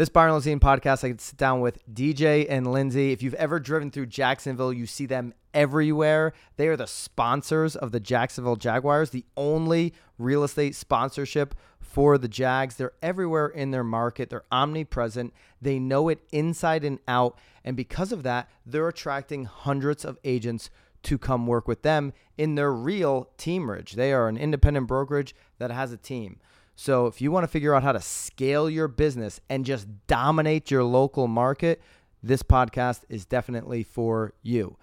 This Byron Lazine podcast, I to sit down with DJ and Lindsay. If you've ever driven through Jacksonville, you see them everywhere. They are the sponsors of the Jacksonville Jaguars, the only real estate sponsorship for the Jags. They're everywhere in their market, they're omnipresent. They know it inside and out. And because of that, they're attracting hundreds of agents to come work with them in their real teamrage. They are an independent brokerage that has a team. So if you want to figure out how to scale your business and just dominate your local market, this podcast is definitely for you.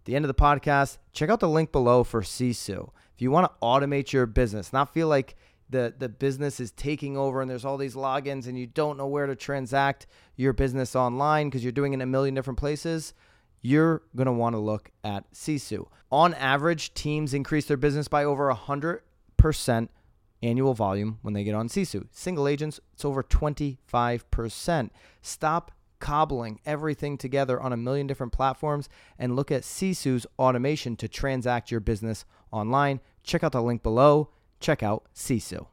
At the end of the podcast, check out the link below for Sisu. If you want to automate your business, not feel like the the business is taking over and there's all these logins and you don't know where to transact your business online because you're doing it in a million different places, you're going to want to look at Sisu. On average, teams increase their business by over 100% annual volume when they get on Sisu. Single agents, it's over 25%. Stop cobbling everything together on a million different platforms and look at Sisu's automation to transact your business online. Check out the link below. Check out Sisu.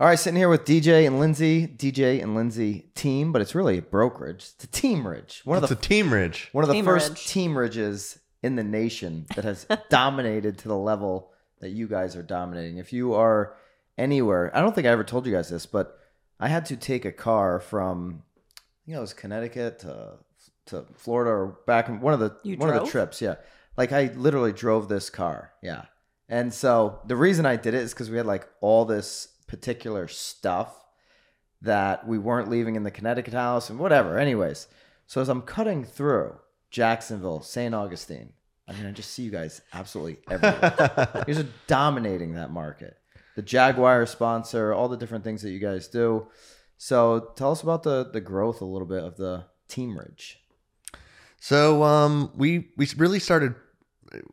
All right, sitting here with DJ and Lindsay, DJ and Lindsay team, but it's really a brokerage. It's a teamridge. One It's of a the team ridge. one of the Team first Ridge. team ridges in the nation that has dominated to the level that you guys are dominating. If you are anywhere, I don't think I ever told you guys this, but I had to take a car from you know, it was Connecticut to to Florida or back in one of the You one of the drove? trips. Yeah, like I literally drove this car. Yeah, and so the reason I did it is because we had like all this particular stuff that we weren't leaving in the Connecticut house and whatever. Anyways, so as I'm cutting through Jacksonville, St. Augustine, I mean, I just see you guys absolutely everywhere. you guys are dominating that market. The Jaguar sponsor, all the different things that you guys do. So tell us about the the growth a little bit of the Team Ridge. So um, we we really started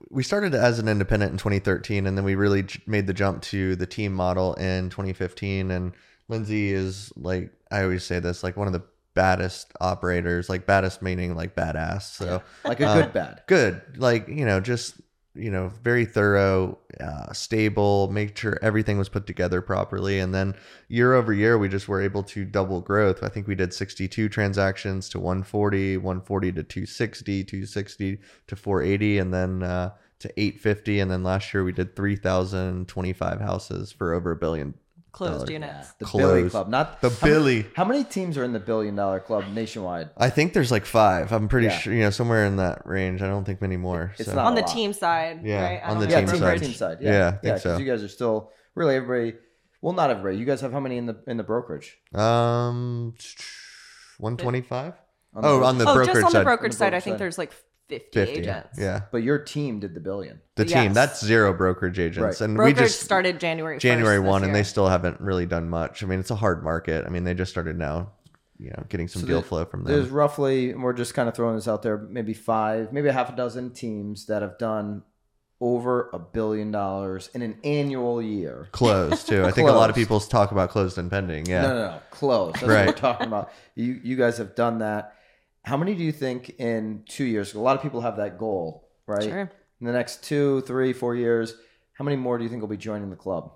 we started as an independent in 2013, and then we really j- made the jump to the team model in 2015. And Lindsay is like I always say this, like one of the baddest operators, like baddest meaning like badass. So Like a good um, bad. good, like you know, just you know, very thorough, uh, stable, make sure everything was put together properly, and then year over year, we just were able to double growth. I think we did 62 transactions to 140, 140 to 260, 260 to 480, and then uh, to 850, and then last year we did 3,025 houses for over a billion. Closed Dollar. units. The Close. Billy Club, not The how Billy. Many, how many teams are in the billion dollar club nationwide? I think there's like five. I'm pretty Yeah. sure, you know, somewhere in that range. I don't think many more. It's so. not- on a the lot. team side, Yeah, right? I on don't the know yeah, team if side. team side. Yeah, I Yeah, think yeah, because so. you guys are still really everybody. Well, not everybody. You guys have how many in the in the brokerage? Um, 125. Oh, on the oh, brokerage just on the side. brokerage the side, I brokerage think side. there's like 50, 50. agents. Yeah. But your team did the billion. The team. Yes. That's zero brokerage agents. Right. And Brokerage we just started January 1st January this 1 and year. they still haven't really done much. I mean, it's a hard market. I mean, they just started now, you know, getting some So deal there- flow from them. There's them. roughly, and we're just kind of throwing this out there, maybe five, maybe a half a dozen teams that have done over a billion dollars in an annual year. Closed too. I think a lot of Closed. people talk about closed and pending. Yeah. No, no, no, close. That's what we're talking about. You you guys have done that. How many do you think in two years? A lot of people have that goal, right? Sure. In the next two, three, four years, how many more do you think will be joining the club?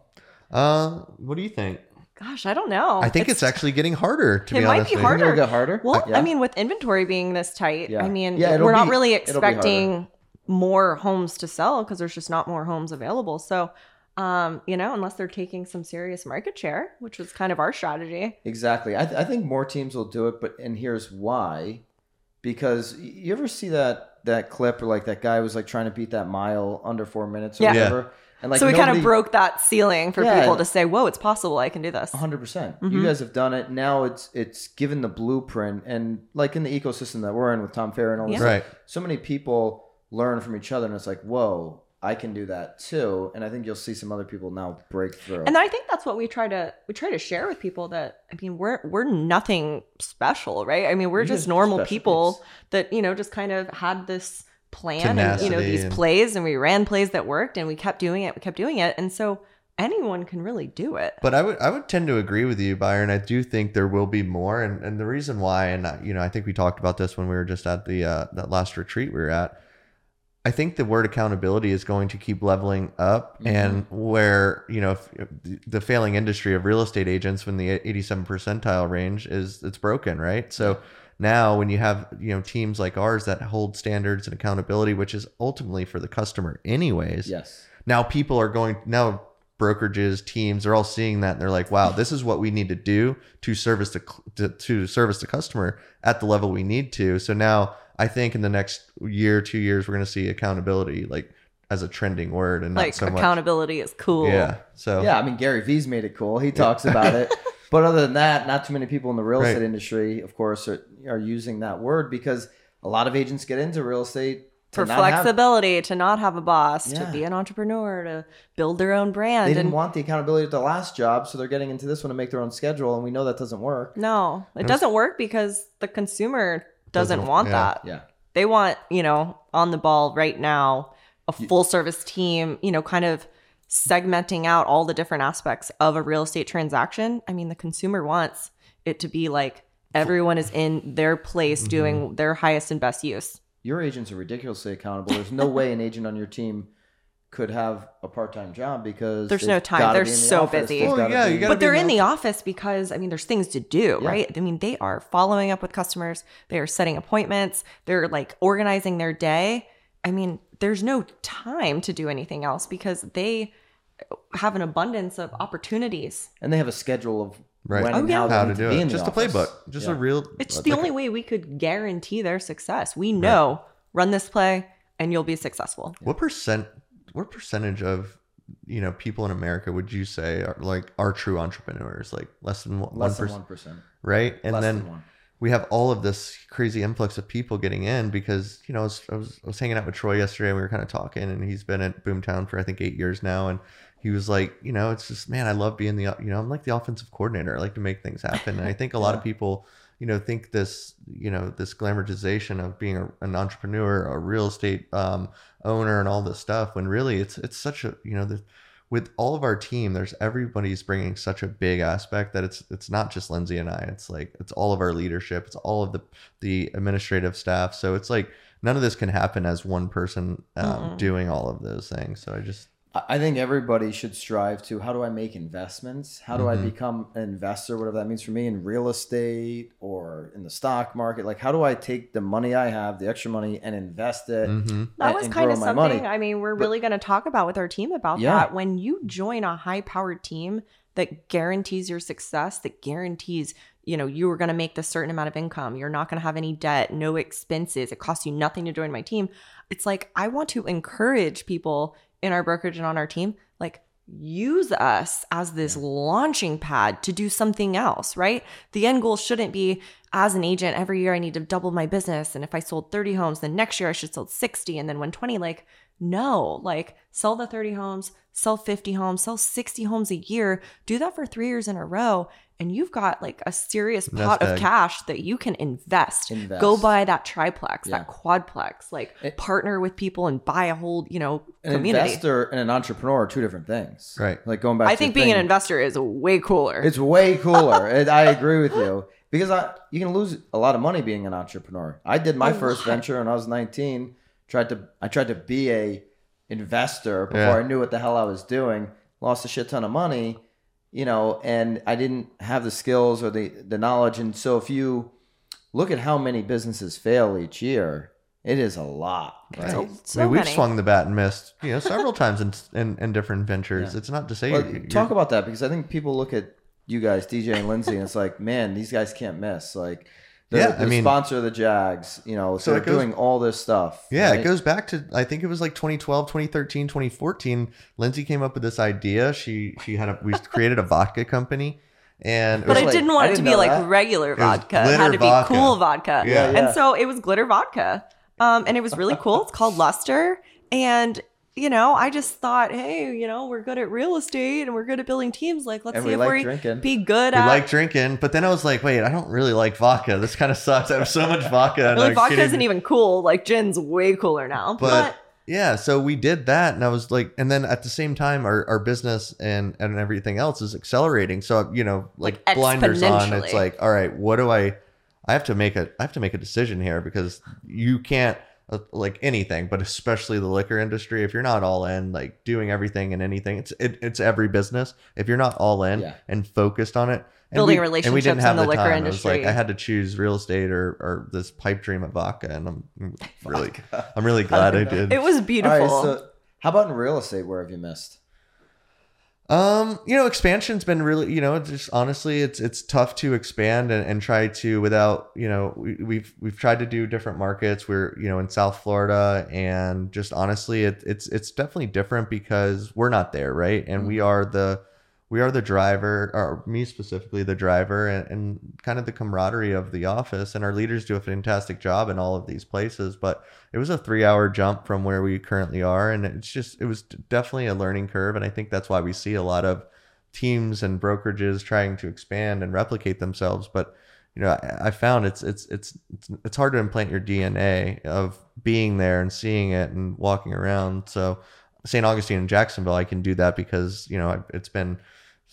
Uh, what do you think? Gosh, I don't know. I think it's, actually getting harder to It be might honest. be with you. Harder. it'll get harder. Well, Yeah. I mean, with inventory being this tight, Yeah. I mean, Yeah, we're not really it'll be harder. expecting more homes to sell because there's just not more homes available. So, um, you know, unless they're taking some serious market share, which was kind of our strategy. Exactly. I, th- I think more teams will do it, but and here's why. Because you ever see that that clip or like that guy was like trying to beat that mile under four minutes or Yeah. Yeah. whatever, and like so we kind of broke that ceiling for Yeah. people to say, "Whoa, it's possible! I can do this." hundred percent. Mm-hmm. You guys have done it. Now it's it's given the blueprint, and like in the ecosystem that we're in with Tom Ferry and all this, Yeah. Right. so many people learn from each other, and it's like, whoa, I can do that too. And I think you'll see some other people now break through. And I think that's what we try to we try to share with people that I mean we're we're nothing special, right? I mean we're You're just just normal people peeps. that you know just kind of had this plan and you know these and- plays and we ran plays that worked and we kept doing it, we kept doing it, and so anyone can really do it. But I would I would tend to agree with you, Byron. I do think there will be more, and and the reason why, and you know, I think we talked about this when we were just at the uh, that last retreat we were at. I think the word accountability is going to keep leveling up, mm-hmm. and where you know the failing industry of real estate agents when the 87 percentile range is it's broken, right? So now when you have you know teams like ours that hold standards and accountability, which is ultimately for the customer, anyways. Yes. Now people are going now brokerages teams they're all seeing that and they're like wow this is what we need to do to service the to, to service the customer at the level we need to so now i think in the next year two years we're going to see accountability like as a trending word and not like so much accountability is cool. yeah so Yeah, I mean Gary Vee's made it cool. He talks about it. But other than that, not too many people in the real Right. estate industry, of course, are, are using that word because a lot of agents get into real estate to For not have- flexibility, to not have a boss, Yeah. to be an entrepreneur, to build their own brand. they didn't and want the accountability at the last job, so they're getting into this one to make their own schedule, and we know that doesn't work. no, it was- doesn't work because the consumer doesn't, Doesn't- want yeah. that. Yeah. They want, you know, on the ball right now, a full service team, you know, kind of segmenting out all the different aspects of a real estate transaction. I mean, the consumer wants it to be like everyone is in their place Mm-hmm. doing their highest and best use. Your agents are ridiculously accountable. There's no way an agent on your team could have a part-time job because There's no time. They're be the so office. busy. Well, yeah, be- you but they're in the office because I mean there's things to do, Yeah. right? I mean they are following up with customers, they are setting appointments, they're like organizing their day. I mean, there's no time to do anything else because they have an abundance of opportunities. and they have a schedule of Right. when Oh, and yeah. how, how to do be it just a office. playbook just Yeah. a real It's like the a- only way we could guarantee their success. We know run this play and you'll be successful. what percent what percentage of you know people in america would you say are like are true entrepreneurs? Like less than one less than one percent. right? And Less then we have all of this crazy influx of people getting in because you know I was, I was I was hanging out with Troy yesterday and we were kind of talking and he's been at Boomtown for I think eight years now and he was like you know it's just man I love being the you know I'm like the offensive coordinator. I like to make things happen. And I think a lot of people you know think this you know this glamorization of being a, an entrepreneur a real estate um, owner and all this stuff when really it's it's such a you know the with all of our team, there's everybody's bringing such a big aspect that it's it's not just Lindsay and I. It's like it's all of our leadership. It's all of the the administrative staff. So it's like none of this can happen as one person um, doing all of those things. So I just I I think everybody should strive to how do I make investments? How do I Mhm. become an investor, whatever that means for me in real estate or in the stock market? Like, how do I take the money I have, the extra money, and invest it? mhm. That and- was and kind grow of something. money. I mean, we're But- really going to talk about with our team about Yeah. that. When you join a high powered team that guarantees your success, that guarantees, you know, you are going to make this certain amount of income, you're not going to have any debt, no expenses, it costs you nothing to join my team. It's like, I want to encourage people in our brokerage and on our team, like, use us as this launching pad to do something else, right? The end goal shouldn't be as an agent every year I need to double my business and if I sold 30 homes then next year I should sell 60 and then 120 like no, like sell the 30 homes, sell 50 homes, sell 60 homes a year, do that for 3 years in a row and you've got like a serious Nest pot of cash that you can invest. Invest. Go buy that triplex, Yeah. that quadplex, like It- partner with people and buy a whole, you know, An community. investor and an entrepreneur are two different things. Right. Like going back. I to think your being an investor is way cooler. It's way cooler. I agree with you because I, you can lose a lot of money being an entrepreneur. I did my A first lot. venture when I was 19. Tried to I tried to be a investor before Yeah. I knew what the hell I was doing. Lost a shit ton of money, you know, and I didn't have the skills or the the knowledge. And so if you look at how many businesses fail each year, it is a lot. Right? So- so I mean, we've many. swung the bat and missed, you know, several times in, in in different ventures. Yeah. It's not to say Well, you're, you're- talk about that because I think people look at you guys, DJ and Lindsay, and it's like, man, these guys can't miss. Like, they're, Yeah, I mean- sponsor of the Jags, you know, so So they're goes- doing all this stuff. Yeah, right? it goes back to I think it was like 2012, 2013, 2014. Lindsay came up with this idea. She she had a we created a vodka company and it but was I like- didn't I want it to didn't be like that. regular vodka. It had glitter to be vodka. cool vodka. Yeah. Yeah. And so it was glitter vodka. Um, and it was really cool. It's called Luster. And, you know, I just thought, hey, you know, we're good at real estate and we're good at building teams. Like, let's And see we if like we drinking. be good we at like drinking, but then I was like, wait, I don't really like vodka. This kind of sucks. I have so much vodka. and really vodka isn't even cool. Like gin's way cooler now. But, But, yeah, so we did that, and I was like, and then at the same time, our, our business and and everything else is accelerating. So you know, like, Like blinders on. It's like, all right, what do I? I have to make a I have to make a decision here because you can't Uh, like anything, but especially the liquor industry. If you're not all in, like doing everything and anything, it's it, it's every business. If you're not all in Yeah. and focused on it, and Building we- and we didn't relationships have in the liquor time. It was like. I had to choose real estate or or this pipe dream at vodka, and I'm I'm really I'm really glad I did. It was beautiful. All right, so how about in real estate? Where have you missed? Um, you know, expansion's been really, you know, just honestly, it's it's tough to expand and, and try to without, you know, we, we've we've tried to do different markets. We're, you know, in South Florida, and just honestly, it, it's it's definitely different because we're not there, right? And we are the we are the driver, or me specifically, the driver, and, and kind of the camaraderie of the office. And our leaders do a fantastic job in all of these places. But it was a three hour jump from where we currently are. And it's just, it was definitely a learning curve. And I think that's why we see a lot of teams and brokerages trying to expand and replicate themselves. But you know, I, found it's, it's it's it's it's hard to implant your DNA of being there and seeing it and walking around. So St. Augustine and Jacksonville, I can do that because you know it's been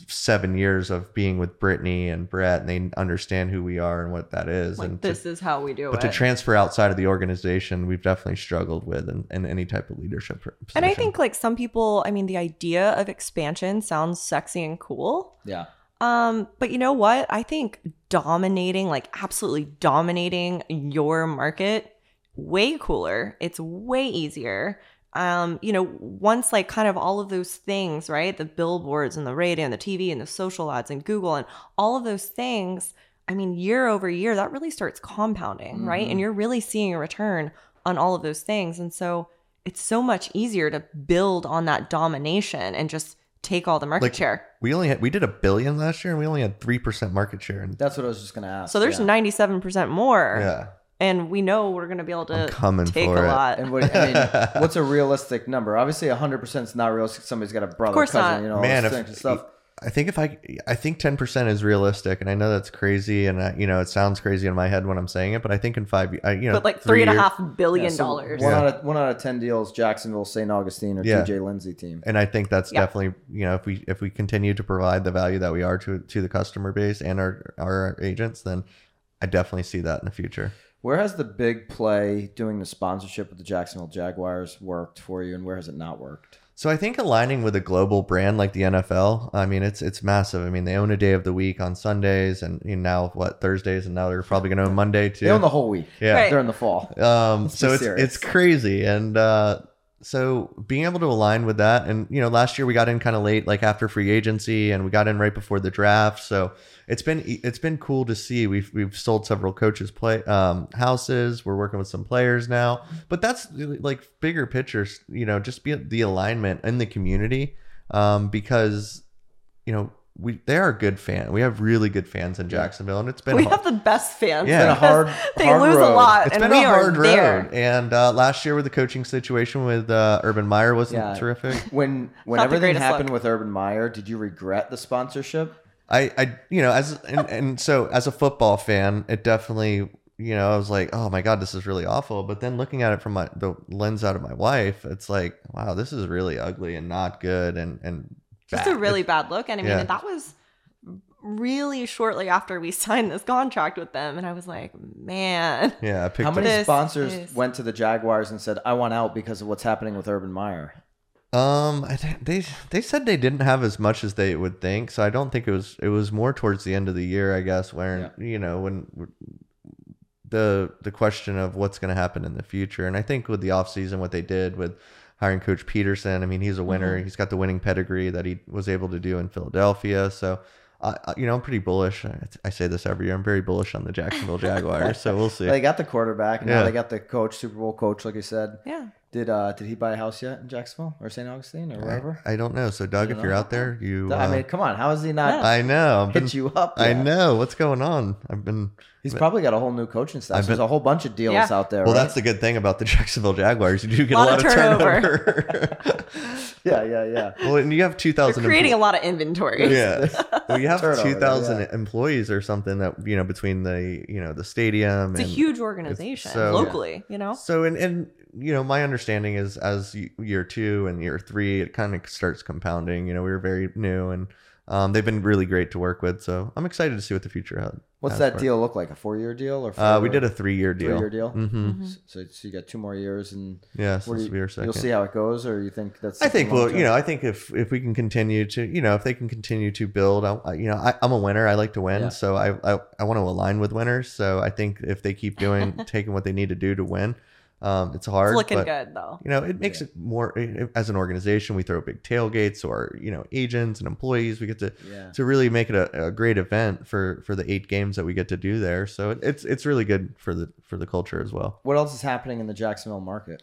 seven years of being with Brittany and Brett, and they understand who we are and what that is. like and this to, is how we do but it. But to transfer outside of the organization, we've definitely struggled with in, in any type of leadership. Position. and I think like some people, I mean, the idea of expansion sounds sexy and cool. Yeah. Um, but you know what? I think dominating, like absolutely dominating your market, way cooler. It's way easier. Um, you know, once like kind of all of those things, right? The billboards and the radio and the TV and the social ads and Google and all of those things, I mean, year over year, that really starts compounding, right? And you're really seeing a return on all of those things. And so it's so much easier to build on that domination and just take all the market Like, share. we only had we did a billion last year, and we only had three percent market share. And That's what I was just gonna ask. So there's yeah. 97% more. yeah, And we know we're going to be able to I'm coming take for a it. lot. And what, I mean, what's a realistic number? Obviously, 100% is not realistic. Somebody's got a brother, course cousin, not. you know, man, all this if, extra stuff. I think if I I think ten percent is realistic, and I know that's crazy, and I, you know it sounds crazy in my head when I'm saying it, but I think in five, I, you know, but like three and a years- half billion Yeah, so dollars. One Yeah. out of one out of ten deals, Jacksonville, St. Augustine, or Yeah. DJ Lindsay team. and I think that's Yeah. definitely you know if we if we continue to provide the value that we are to to the customer base and our our agents, then I definitely see that in the future. Where has the big play doing the sponsorship with the Jacksonville Jaguars worked for you, and where has it not worked? So I think aligning with a global brand like the NFL, I mean, it's it's massive. I mean, they own a day of the week on Sundays, and you know, now what Thursdays, and now they're probably going to own Monday too. They own the whole week. yeah. Right. during the fall. Um, so it's serious. it's crazy, and uh, so being able to align with that, and you know, last year we got in kind of late, like after free agency, and we got in right before the draft. So it's been it's been cool to see. We've we've sold several coaches play um, houses. We're working with some players now, but that's like bigger pictures. You know, just be the alignment in the community, um, because you know. We, they are good fan. We have really good fans in Jacksonville, and it's been we hard- have the best fans. Yeah. It's been a hard- because they hard lose a lot, it's and been we a are hard there. road. And uh, last year with the coaching situation with uh, Urban Meyer wasn't Yeah. terrific. When when Not everything happened look. with Urban Meyer, did you regret the sponsorship? I, I, you know, as and, and so as a football fan, it definitely, you know, I was like, oh my god, this is really awful. But then looking at it from my the lens out of my wife, it's like, wow, this is really ugly and not good and and Just bad. a really bad look. And I mean, Yeah. that was really shortly after we signed this contract with them. And I was like, man. yeah. I picked How many sponsors is- went to the Jaguars and said, "I want out because of what's happening with Urban Meyer"? Um, I think they they said they didn't have as much as they would think, so I don't think it was it was more towards the end of the year, I guess, where you know when the the question of what's going to happen in the future, and I think with the off season, what they did with hiring Coach Pederson, I mean, he's a mm-hmm. winner, he's got the winning pedigree that he was able to do in Philadelphia, so. I, I- you know, I'm pretty bullish. I, I say this every year. I'm very bullish on the Jacksonville Jaguars. so we'll see. They got the quarterback, now Yeah. they got the coach, Super Bowl coach, like you said. Yeah. Did uh did he buy a house yet in Jacksonville or St. Augustine or wherever? I, I don't know. So, Doug, You if you're out there, you. I uh, mean, come on, how is he not I know. I've been- hit you up? I know what's going on. I've been. He's probably got a whole new coaching staff. I've a whole bunch of deals Yeah. out there. Well, right? that's the good thing about the Jacksonville Jaguars. You do get a Lot lot, of of turnover. turnover. yeah, yeah, yeah. well, and you have two They're thousand. creating a lot of inventory. yeah. Well, you have Turnover, two thousand yeah. employees or something that you know between the you know the stadium. It's a huge organization so- locally, you know? So and and you know my understanding is as year two and year three, it kind of starts compounding. You know, we were very new and um, they've been really great to work with. So I'm excited to see what the future has. What's that for deal look like? A four-year deal or? Uh, we did a three year deal. three-year deal. hmm So, so you got two more years, and Yeah, what so you, will be our 2nd you'll see how it goes, or you think that's? I think something well, you know. I think if if we can continue to, you know, if they can continue to build, I, I- you know, I, I'm a winner. I like to win, Yeah. so I, I I want to align with winners. So I think if they keep doing taking what they need to do to win, um, it's hard. It's looking but, good though. You know, it makes it more as an organization. We throw big tailgates, or you know, agents and employees. We get to Yeah. to really make it a, a great event for for the eight games that we get to do there. So it, it's it's really good for the for the culture as well. What else is happening in the Jacksonville market?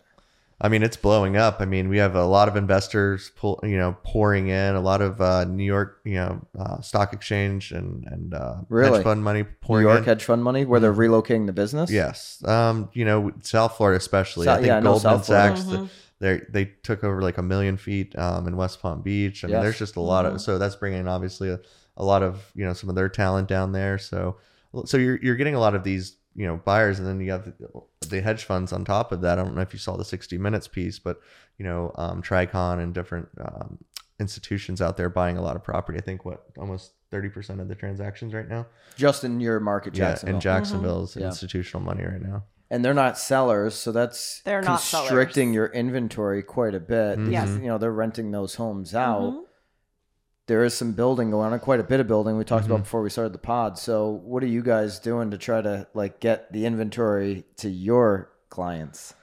I mean, it's blowing up. I mean, we have a lot of investors, pull, you know, pouring in. A lot of uh, New York, you know, uh, stock exchange and and uh, Really? hedge fund money pouring. New York in. hedge fund money, where they're relocating the business. yes, um, you know, South Florida especially. South- I think yeah, Goldman South Florida. Sachs, the- they they took over like a million feet um, in West Palm Beach. I mean, Yes. there's just a lot of so that's bringing in obviously a, a lot of you know some of their talent down there. So so you're you're getting a lot of these you know buyers, and then you have the, the hedge funds on top of that. I don't know if you saw the 60 Minutes piece, but you know um, Tricon and different um, institutions out there buying a lot of property. I think what almost 30 percent of the transactions right now. just in your market, Yeah, Jacksonville. in Jacksonville is Yeah. institutional money right now. and they're not sellers, so that's They're not constricting sellers. your inventory quite a bit. Mhm. Yes. you know they're renting those homes out. Mhm. There is some building going on, quite a bit of building we talked Mhm. about before we started the pod. So, what are you guys doing to try to like get the inventory to your clients?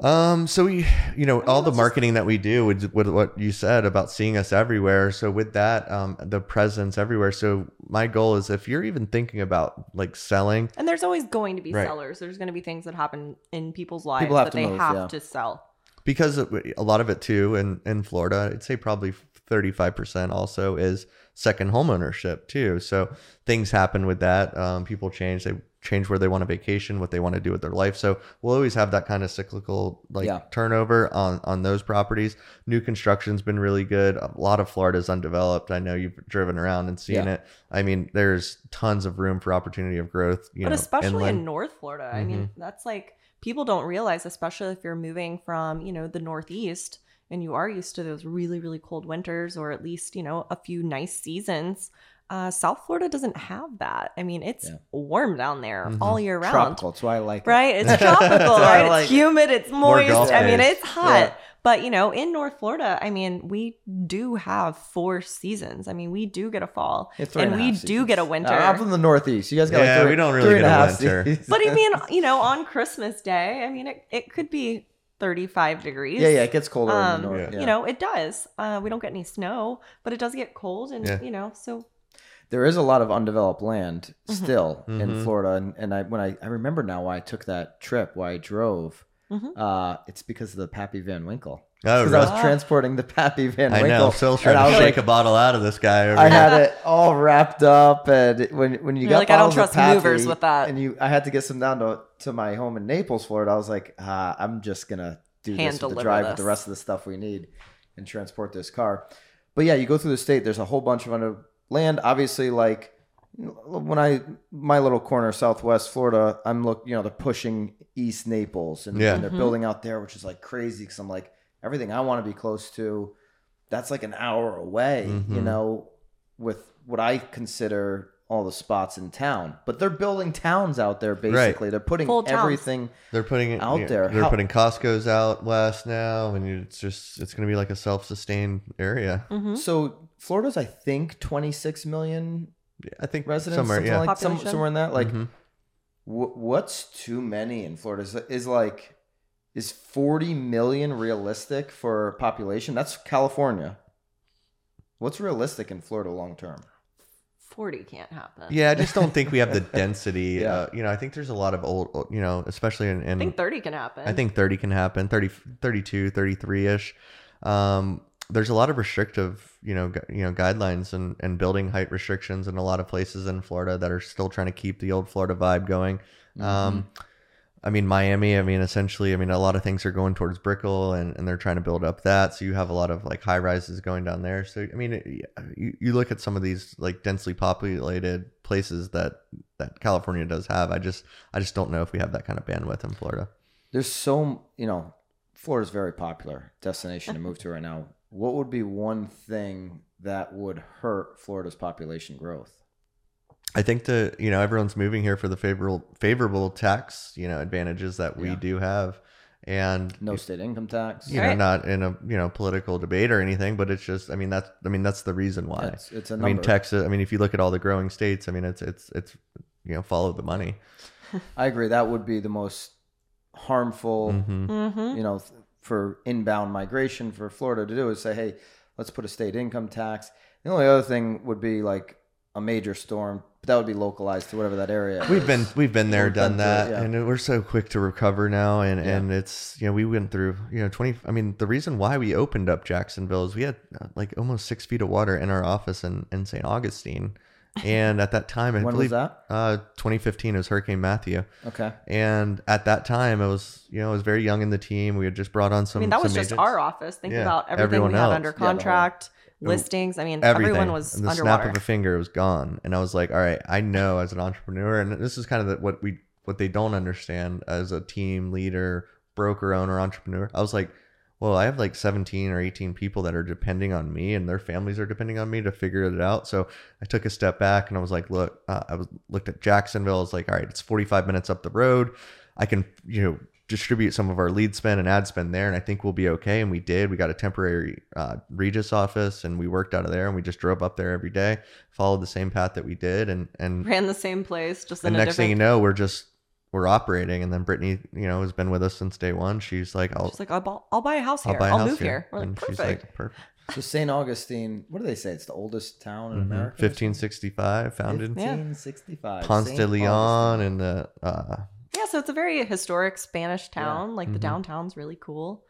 Um, so we, you know, all the marketing that we do with, with what you said about seeing us everywhere. So with that, um, the presence everywhere. So my goal is if you're even thinking about like selling, And there's always going to be Right. sellers. There's going to be things that happen in people's lives People have that to they move, have yeah. to sell. because a lot of it too in, in Florida, I'd say probably 35% also is second home ownership too. So things happen with that. Um, people change, they change where they want to vacation, what they want to do with their life. So we'll always have that kind of cyclical like Yeah. turnover on, on those properties. New construction's been really good. A lot of Florida is undeveloped. I know you've driven around and seen Yeah. it. I mean, there's tons of room for opportunity of growth, you but know, especially inland. in North Florida, I mean, Mm-hmm. that's like people don't realize, especially if you're moving from, you know, the Northeast and you are used to those really, really cold winters or at least, you know, a few nice seasons. Uh, South Florida doesn't have that. I mean, it's Yeah. warm down there Mhm. all year round. Tropical. That's why I like it. Right? It's tropical, right? like it's humid, it's moist. I mean, it's hot. But, you know, in North Florida, I mean, we do have four seasons. I mean, we do get a fall Yeah, three and a we half do get a winter. Uh, I'm from the Northeast. You guys got Yeah, like three, we don't really three and get a half winter. seasons. But I mean, you know, on Christmas Day, I mean, it, it could be 35 degrees. yeah, yeah, it gets colder Um, in the north. Yeah. yeah. You know, it does. Uh, we don't get any snow, but it does get cold. And, Yeah. you know, so there is a lot of undeveloped land Mhm. still in Mhm. Florida, and, and I when I, I remember now why I took that trip, why I drove. Mhm. Uh, it's because of the Pappy Van Winkle. Oh, Because I was transporting the Pappy Van Winkle. I know. Phil's trying and I to shake like- a bottle out of this guy. Over I here. had it all wrapped up, and when when you You're got like, I don't bottles of trust Pappy, movers with that. and you I had to get some down to to my home in Naples, Florida. I was like, ah, I'm just gonna do Hand this with the deliver drive with the rest of the stuff we need and transport this car. But yeah, you go through the state. There's a whole bunch of under land. Obviously, like when I my little corner, Southwest Florida, I'm look. You know, they're pushing East Naples, and, Yeah. and they're Mhm. building out there, which is like crazy. Because I'm like everything I want to be close to. That's like an hour away. You Mhm. know, with what I consider all the spots in town. But they're building towns out there. Basically, they're putting Full towns. everything. They're putting it out yeah, there. They're How- putting Costco's out west now, and it's just it's going to be like a self-sustained area. mhm. So Florida's, I think, 26 million Yeah, I think residents, somewhere. something Yeah, like some, Population? somewhere in that. Like, Mhm. wh- what's too many in Florida? Is, is like, is 40 million realistic for population? That's California. What's realistic in Florida long term? 40 can't happen. yeah. I just don't think we have the density. Yeah. uh, you know, I think there's a lot of old, you know, especially in. in I think 30 can happen. I think 30 can happen, 30, 32, 33 ish. Um, there's a lot of restrictive, you know, gu- you know, guidelines and, and building height restrictions in a lot of places in Florida that are still trying to keep the old Florida vibe going. Um, I mean, Miami, I mean, essentially, I mean, a lot of things are going towards Brickell and, and they're trying to build up that. So you have a lot of like high rises going down there. So, I mean, it, you, you look at some of these like densely populated places that, that California does have. I just, I just don't know if we have that kind of bandwidth in Florida. There's so, you know, Florida's very popular destination to move to right now. what would be one thing that would hurt Florida's population growth? I think the you know everyone's moving here for the favorable favorable tax you know advantages that we Yeah. do have, and No state income tax. you know Right. not in a you know political debate or anything, but it's just I mean that's I mean that's the reason why. It's, it's a I number. mean Texas. I mean if you look at all the growing states, I mean it's it's it's you know follow the money. I agree. That would be the most harmful, hmm Mm-hmm. you know, for inbound migration for Florida to do is say, hey, let's put a state income tax. The only other thing would be like a major storm, but that would be localized to whatever that area. We've is. been we've been there, We've done been that, it, yeah. and we're so quick to recover now. And Yeah. and it's you know we went through you know twenty. I mean the reason why we opened up Jacksonville is we had uh, like almost six feet of water in our office in in St. Augustine, and at that time I When believe was that? uh 2015 it was Hurricane Matthew, Okay. and at that time I was you know I was very young in the team. We had just brought on some. I mean, that was just agents. our office. Think Yeah, about everything everyone we had else. under Yeah, contract, listings. I mean, everything. everyone was and the underwater. snap of a finger it was gone and i was like all right i know as an entrepreneur and this is kind of the, what we what they don't understand as a team leader broker owner entrepreneur i was like well i have like 17 or 18 people that are depending on me and their families are depending on me to figure it out so i took a step back and i was like look uh, i was looked at jacksonville i was like all right it's 45 minutes up the road i can you know distribute some of our lead spend and ad spend there and i think we'll be okay and we did we got a temporary uh, Regus office and we worked out of there and we just drove up there every day followed the same path that we did and and Ran the same place, just the in a next thing you know we're just we're operating and then brittany you know has been with us since day one she's like i'll, She's like, I'll, bu- I'll buy a house here. I'll buy a I'll house move here. We're like, and perfect. she's like perfect So St. Augustine, what do they say? It's the oldest town in Mhm. America. 1565 founded Yeah. 1565. ponce St. de leon Augustine. and the uh yeah, so it's a very historic Spanish town. Like the Mhm. downtown's really cool.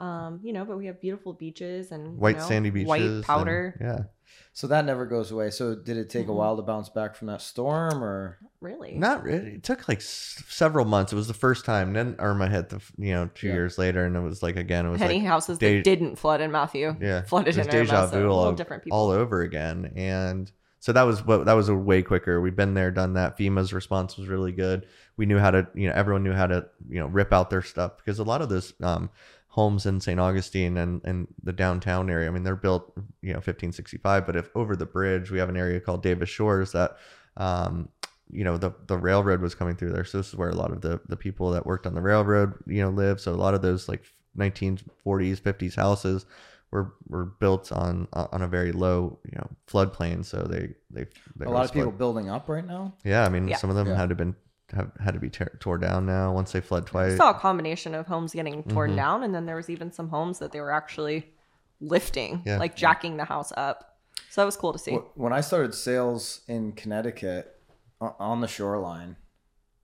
Um, you know, but we have beautiful beaches and you white know, sandy beaches white and- powder. yeah So that never goes away. So did it take a Mhm. while to bounce back from that storm, or Really? Not really. It took like s- several months. It was the first time. Then Irma hit the, f- you know, two Yeah. years later, and it was like again, it was Many like houses de- that didn't flood in Matthew. yeah, flooded it was in deja so vu a all, little different people. all over again. And so that was what that was a way quicker. We've been there, done that. FEMA's response was really good. We knew how to, you know, everyone knew how to, you know, rip out their stuff because a lot of those um, homes in St. Augustine and and the downtown area. I mean, they're built, you know, 1565, but if over the bridge, we have an area called Davis Shores that. Um, you know the the railroad was coming through there so this is where a lot of the the people that worked on the railroad you know live so a lot of those like 1940s 50s houses were were built on on a very low you know floodplain so they they, they a lot of people flood- building up right now? yeah i mean Yeah. some of them Yeah. had to been have had to be tear tore down now once they flood I twice saw a combination of homes getting torn Mhm. down, and then there was even some homes that they were actually lifting, Yeah. like jacking the house up. So that was cool to see. When I started sales in Connecticut on the shoreline,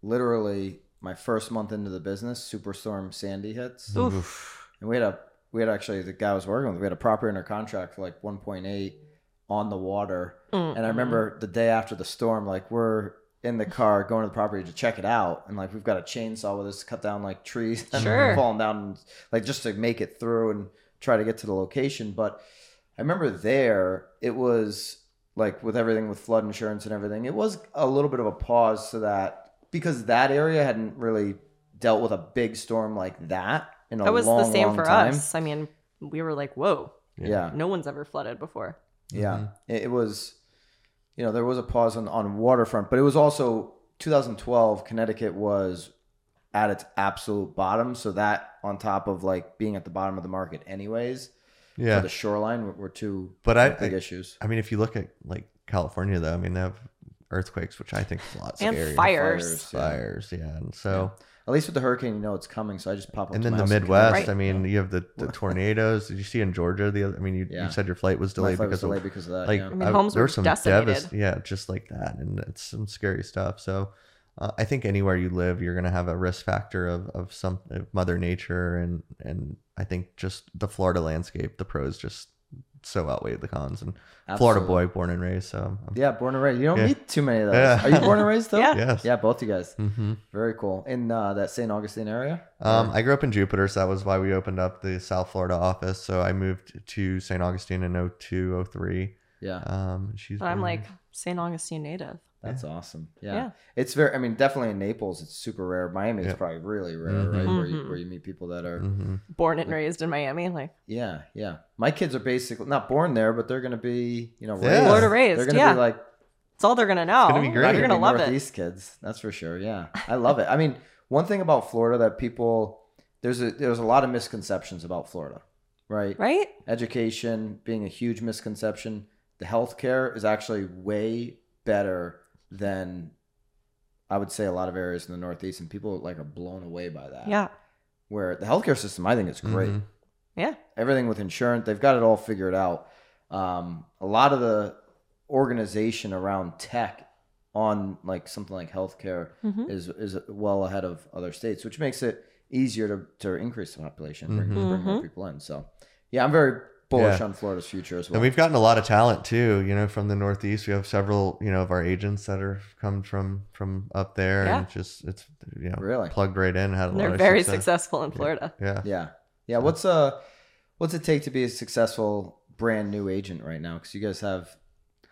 literally my first month into the business, Superstorm Sandy hits, Oof. and we had a we had actually the guy I was working with. We had a property under contract for like 1.8 on the water, mm-hmm. and I remember the day after the storm, like we're in the car going to the property to check it out, and like we've got a chainsaw with us to cut down like trees that Sure. falling down, and, like just to make it through and try to get to the location. But I remember there it was like with everything with flood insurance and everything, it was a little bit of a pause so that because that area hadn't really dealt with a big storm like that in a That was long, the same for time. us. I mean, we were like, "Whoa, Yeah, no one's ever flooded before." yeah. Mm-hmm. It, it was, you know, there was a pause on on waterfront, but it was also 2012. Connecticut was at its absolute bottom, so that on top of like being at the bottom of the market, anyways, yeah for the shoreline were, were two But I- big I- issues. i mean if you look at like california though i mean they have earthquakes which i think is a lot And scarier fires. Fires, yeah. fires yeah and so At least with the hurricane, you know it's coming, so I just pop up. and then the Midwest. Right. I mean, you have the, the tornadoes. Did you see in Georgia the? Other, I mean, you, Yeah. you said your flight was delayed flight was because delayed of because of that. like yeah. I mean, homes there were was some decimated. devast- yeah, just like that, and it's some scary stuff. So, uh, I think anywhere you live, you're gonna have a risk factor of of some of Mother Nature, and and I think just the Florida landscape, the pros just so outweigh the cons. And Florida boy, born and raised, so I'm, Yeah, born and raised. You don't Yeah. meet too many of those. Yeah. Are you born and raised though? Yeah. yes, Yeah, both you guys. hmm Very cool. In uh, that St. Augustine area. Um, I grew up in Jupiter, so that was why we opened up the South Florida office. So I moved to St. Augustine in 02, 03. yeah. Um, she's But I'm like St. Augustine native. That's awesome. Yeah. Yeah. It's very, I mean, definitely in Naples, it's super rare. Miami is Yeah. probably really rare, Mhm. right? Where you, Mhm. where you meet people that are, hmm Born and raised in Miami, like yeah, yeah. My kids are basically not born there, but they're going to be, you know, raised. Yeah. Florida raised, They're going to yeah. be like, it's all they're gonna know. It's gonna be great. not You're gonna gonna be love it. Northeast kids. That's for sure. Yeah. I love it. I mean, one thing about Florida that people, there's a, there's a lot of misconceptions about Florida, right? Right? education being a huge misconception. The healthcare is actually way better than I would say a lot of areas in the Northeast, and people like are blown away by that. Yeah. Where the healthcare system, I think, is great. Mhm. Yeah. Everything with insurance, they've got it all figured out. Um, a lot of the organization around tech on like something like healthcare Mhm. is is well ahead of other states, which makes it easier to, to increase the population, bring, Mhm. bring more Mhm. people in. So, yeah, I'm very bullish Yeah. on Florida's future as well. And we've gotten a lot of talent too, you know, from the Northeast. We have several, you know, of our agents that are come from from up there, Yeah. and just it's you know Really? plugged right in. Had a lot They're of very success. successful in Florida. Yeah. yeah, yeah. What's uh, what's it take to be a successful brand new agent right now? Because you guys have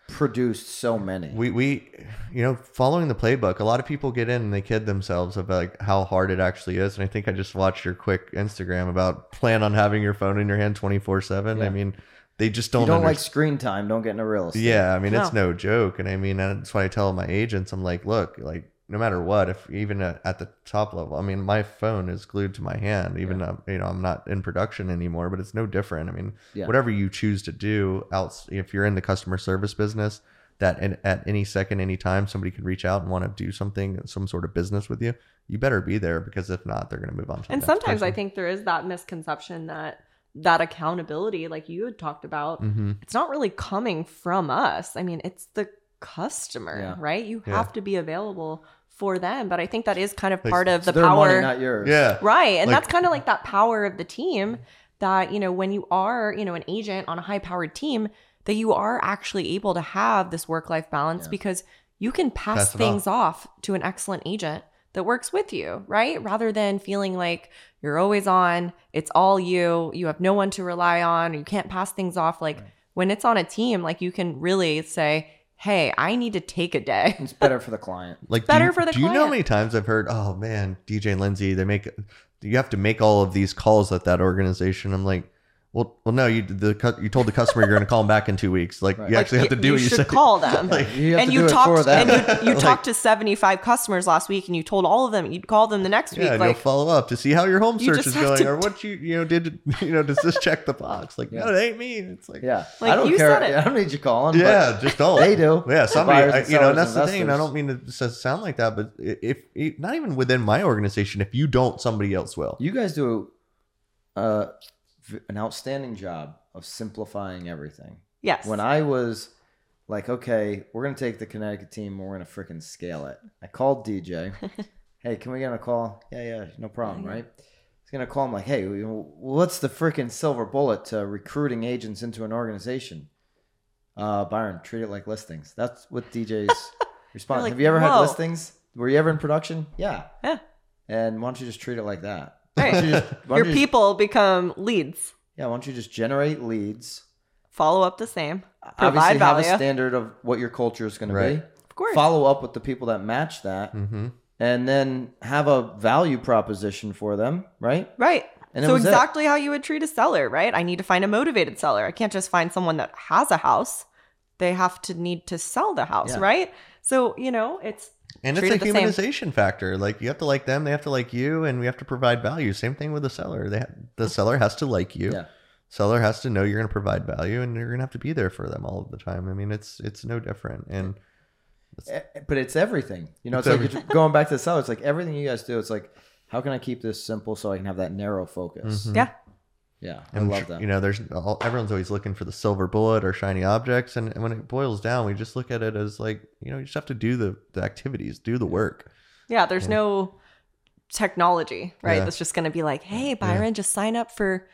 produced so many. We we you know following the playbook. A lot of people get in and they kid themselves about like how hard it actually is. And I think I just watched your quick Instagram about plan on having your phone in your hand twenty four seven. I mean, they just don't. don't under- like screen time, don't get into real estate. Yeah, I mean it's No. no joke, and I mean that's why I tell my agents, I'm like, look, like no matter what, if even at, at the top level, I mean my phone is glued to my hand, even though you know I'm not in production anymore, but it's no different. I mean, Yeah. whatever you choose to do, else if you're in the customer service business, that in, at any second, any time, somebody could reach out and want to do something, some sort of business with you, you better be there because if not, they're going to move on. To And sometimes I think there is that misconception that that accountability, like you had talked about, Mhm. it's not really coming from us. I mean, it's the customer, Yeah. right? You Yeah. have to be available for them. But I think that is kind of Like, part of It's the their power. money, not yours. Yeah, Right. And Like- that's kind of like that power of the team that, you know, when you are, you know, an agent on a high powered team, that you are actually able to have this work life balance Yeah. because you can pass, Pass things off. to an excellent agent that works with you, right? Rather than feeling like you're always on, it's all you, you have no one to rely on, you can't pass things off. Like when it's on a team, like you can really say, hey, I need to take a day. It's better for the client. like better you, for the do you know how many times I've heard, oh man, DJ and Lindsay, they make you have to make all of these calls at that organization. I'm like, well, well, no, you the you told the customer you're going to call them back in two weeks. Like Right. you actually have to do you what you should said. call them. Like, You and you do it for talked and you, you Like- talked to 75 customers last week and you told all of them you'd call them the next yeah, week and like you'll follow up to see how your home You search is going, or what you you know did you know does this check the box? Like Yeah. no, it ain't me. It's like Yeah. Like, I don't you care. said it. I don't need you calling. yeah, just don't. They do. Yeah, somebody, I, you know, and that's the thing. I don't mean to s- sound like that, but if, if not even within my organization, if you don't, somebody else will. You guys do uh, v- an outstanding job of simplifying everything. yes When I was like, okay, we're gonna take the Connecticut team, and we're gonna freaking scale it. I called DJ. hey, can we get on a call? Yeah, yeah, no problem, right? He's gonna call him like, hey, what's the freaking silver bullet to recruiting agents into an organization? Uh, Byron, treat it like listings. That's what DJ's response. like, Have you ever had listings? Were you ever in production? Yeah. Yeah. And why don't you just treat it like that? Right. You just- your don't just- people become leads yeah, why don't you just generate leads? follow up the same Obviously, provide have a standard of what your culture is going Right. to be. of course. Follow up with the people that match that, Mm-hmm. and then have a value proposition for them, right? right And so was it. exactly how you would treat a seller right i need to find a motivated seller i can't just find someone that has a house they have to need to sell the house Yeah. right so you know it's And it's a it same. humanization factor. Like you have to like them, they have to like you, and we have to provide value. Same thing with the seller. They ha- the seller has to like you. Yeah. Seller has to know you're going to provide value, and you're going to have to be there for them all of the time. I mean, it's it's no different. And Eh, But it's everything. You know, it's, It's like it's going back to the seller. It's like everything you guys do. It's like, how can I keep this simple so I can have that narrow focus? Mhm. yeah Yeah, I and love that. you know, there's all, everyone's always looking for the silver bullet or shiny objects, and, and when it boils down, we just look at it as like you know, you just have to do the the activities, do the work. Yeah, there's no technology, right? Yeah. That's just going to be like, hey, Byron, just sign up for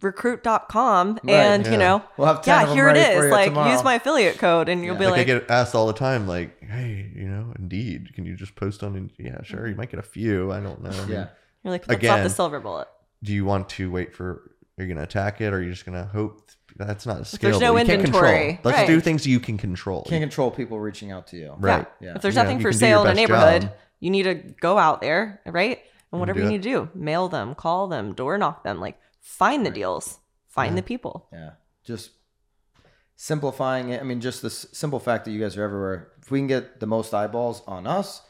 recruit.com Right, and, yeah. you know, We'll have 10 yeah, of them here it ready for Like, tomorrow. use my affiliate code and you'll Yeah. be Like, I get asked all the time, like, hey, you know, Indeed, can you just post on? In-? Yeah, sure. You mm-hmm. might get a few. I don't know. I mean, Yeah. you're like, that's not the silver bullet. do you want to wait for Are gonna attack it, or you're just gonna hope? That's not there's no you can't inventory, control. Let's right. do things you can control. Can't control people reaching out to you. Right. Yeah. If there's Yeah, nothing you for can do your sale in a neighborhood, job. you need to go out there, right? And whatever do you it. need to do, mail them, call them, door knock them, like find the deals, find the people. Yeah. Just simplifying it. I mean, just the simple fact that you guys are everywhere. If we can get the most eyeballs on us,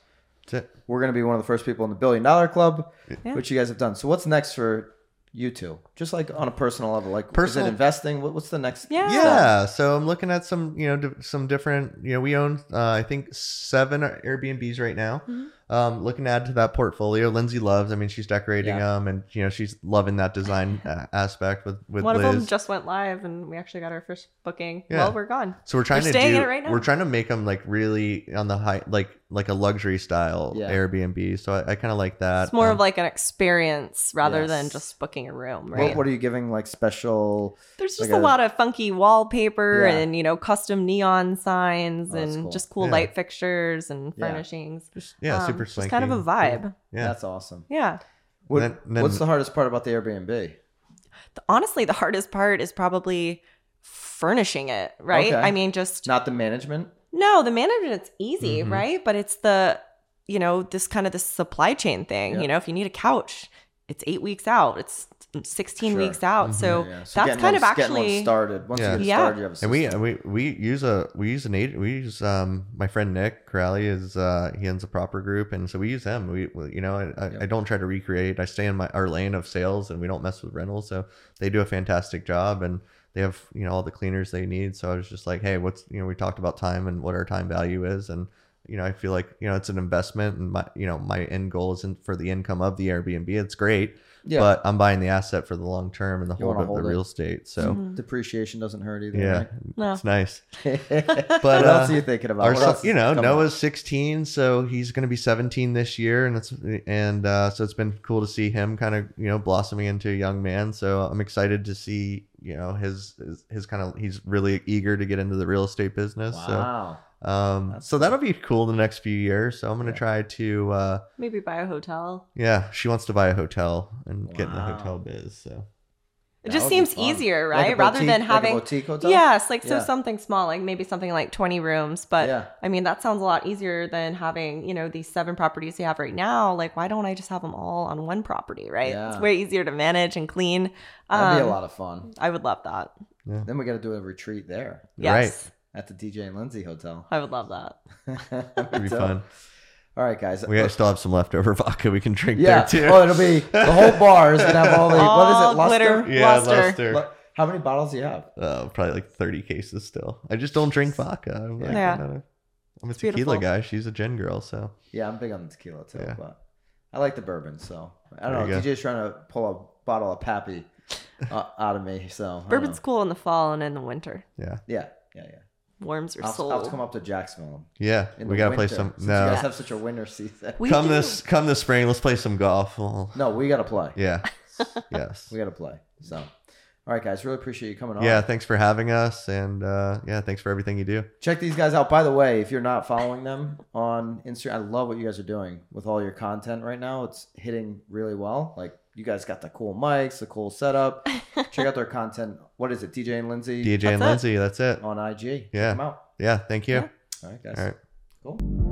That's it. we're going to be one of the first people in the billion dollar club, Yeah. which you guys have done. So what's next for you two? Just like on a personal level, like Personal- is it investing? What, what's the next? Yeah. Yeah, so I'm looking at some, you know, di- some different, you know, we own, uh, I think seven Airbnbs right now. Mm-hmm. Um, looking to add to that portfolio. Lindsay loves. I mean, she's decorating Yeah. them, and you know, she's loving that design uh, aspect with with One Liz. of them just went live, and we actually got our first booking. Yeah. Well, we're gone. so we're trying we're to staying do. in it right now. We're trying to make them like really on the high, like like a luxury style Yeah. Airbnb. So I, I kind of like that. It's more Um, of like an experience rather than just booking a room, What, right? what are you giving like special? There's just like a, a- lot of funky wallpaper Yeah. and you know custom neon signs Oh, and cool. just cool Yeah. light fixtures and Yeah. furnishings. just yeah, Um, super just swanky. kind of a vibe. Yeah, That's awesome. Yeah. What, Then- then- what's the hardest part about the Airbnb? The- honestly, the hardest part is probably furnishing it, right? Okay. I mean, just Not the management. no, the management's easy, Mhm. right? But it's the you know this kind of the supply chain thing. Yeah. You know, if you need a couch, it's eight weeks out. It's 16 Sure. weeks out. Mhm. So Yeah, yeah. So that's getting kind of one- getting one actually started. Once Yeah. you get Yeah. started, you have a and we system. we we use a we use an agent we use um my friend Nick Corrali is uh he owns a proper group and so we use him we we- you know I, I, Yep. I don't try to recreate I stay in my our lane of sales and we don't mess with rentals so they do a fantastic job and they have you know all the cleaners they need so I was just like hey what's you know we talked about time and what our time value is and you know I feel like you know it's an investment and my you know my end goal isn't for the income of the Airbnb it's great Yeah. but I'm buying the asset for the long term and the You hold wanna of hold the it. real estate so Mhm. Depreciation doesn't hurt either. yeah No. it's nice But, what else uh, are you thinking about? our What son- else you know coming up? Noah's 16 so he's going to be 17 this year and it's and uh, so it's been cool to see him kind of you know blossoming into a young man so I'm excited to see you know his his, his kind of he's really eager to get into the real estate business Wow. So um That's so that'll be cool in the next few years so I'm going to Yeah. try to uh maybe buy a hotel. yeah she wants to buy a hotel and get in the Wow. hotel biz so It That just would be seems fun. easier, Like a right? Rather boutique- than like a having boutique hotel. Yes, like so Yeah. something small, like maybe something like 20 rooms. But Yeah. I mean, that sounds a lot easier than having, you know, these seven properties you have right now. Like, why don't I just have them all on one property, right? Yeah. It's way easier to manage and clean. That'd be Um, a lot of fun. I would love that. Then we got to do a retreat there Yes. At the DJ and Lindsay Hotel. I would love that. It'd be fun All right, guys. we still have some leftover vodka we can drink yeah. there too Oh, it'll be the whole bar is gonna have all the what is it? Luster? glitter. yeah Luster. luster. Lu- How many bottles do you have? Uh, probably like 30 cases still. I just don't drink vodka. I'm, like, Yeah. I'm, a, I'm a It's tequila beautiful. guy. She's a gin girl, so Yeah, I'm big on the tequila too, Yeah. but I like the bourbon. So I don't There know. go. DJ's trying to pull a bottle of Pappy uh, out of me. So Bourbon's cool in the fall and in the winter. yeah, Yeah, yeah, yeah. Warms your I'll, soul. I'll come up to Jacksonville. yeah. In We the gotta play winter, some. since You guys have such a winter season. We come do. this come this spring. Let's play some golf. Well, No, we got to play. yeah, yes, We got to play. So, all right, guys. Really appreciate you coming on. yeah. Thanks for having us, and uh, yeah, thanks for everything you do. Check these guys out. By the way, if you're not following them on Instagram, I love what you guys are doing with all your content right now. It's hitting really well. Like you guys got the cool mics, the cool setup. Check out their content. What is it? DJ and Lindsay DJ and it. Lindsay, that's it. on IG. Check Yeah. them out. Yeah, thank you. Yeah. All right, guys. All right. Cool.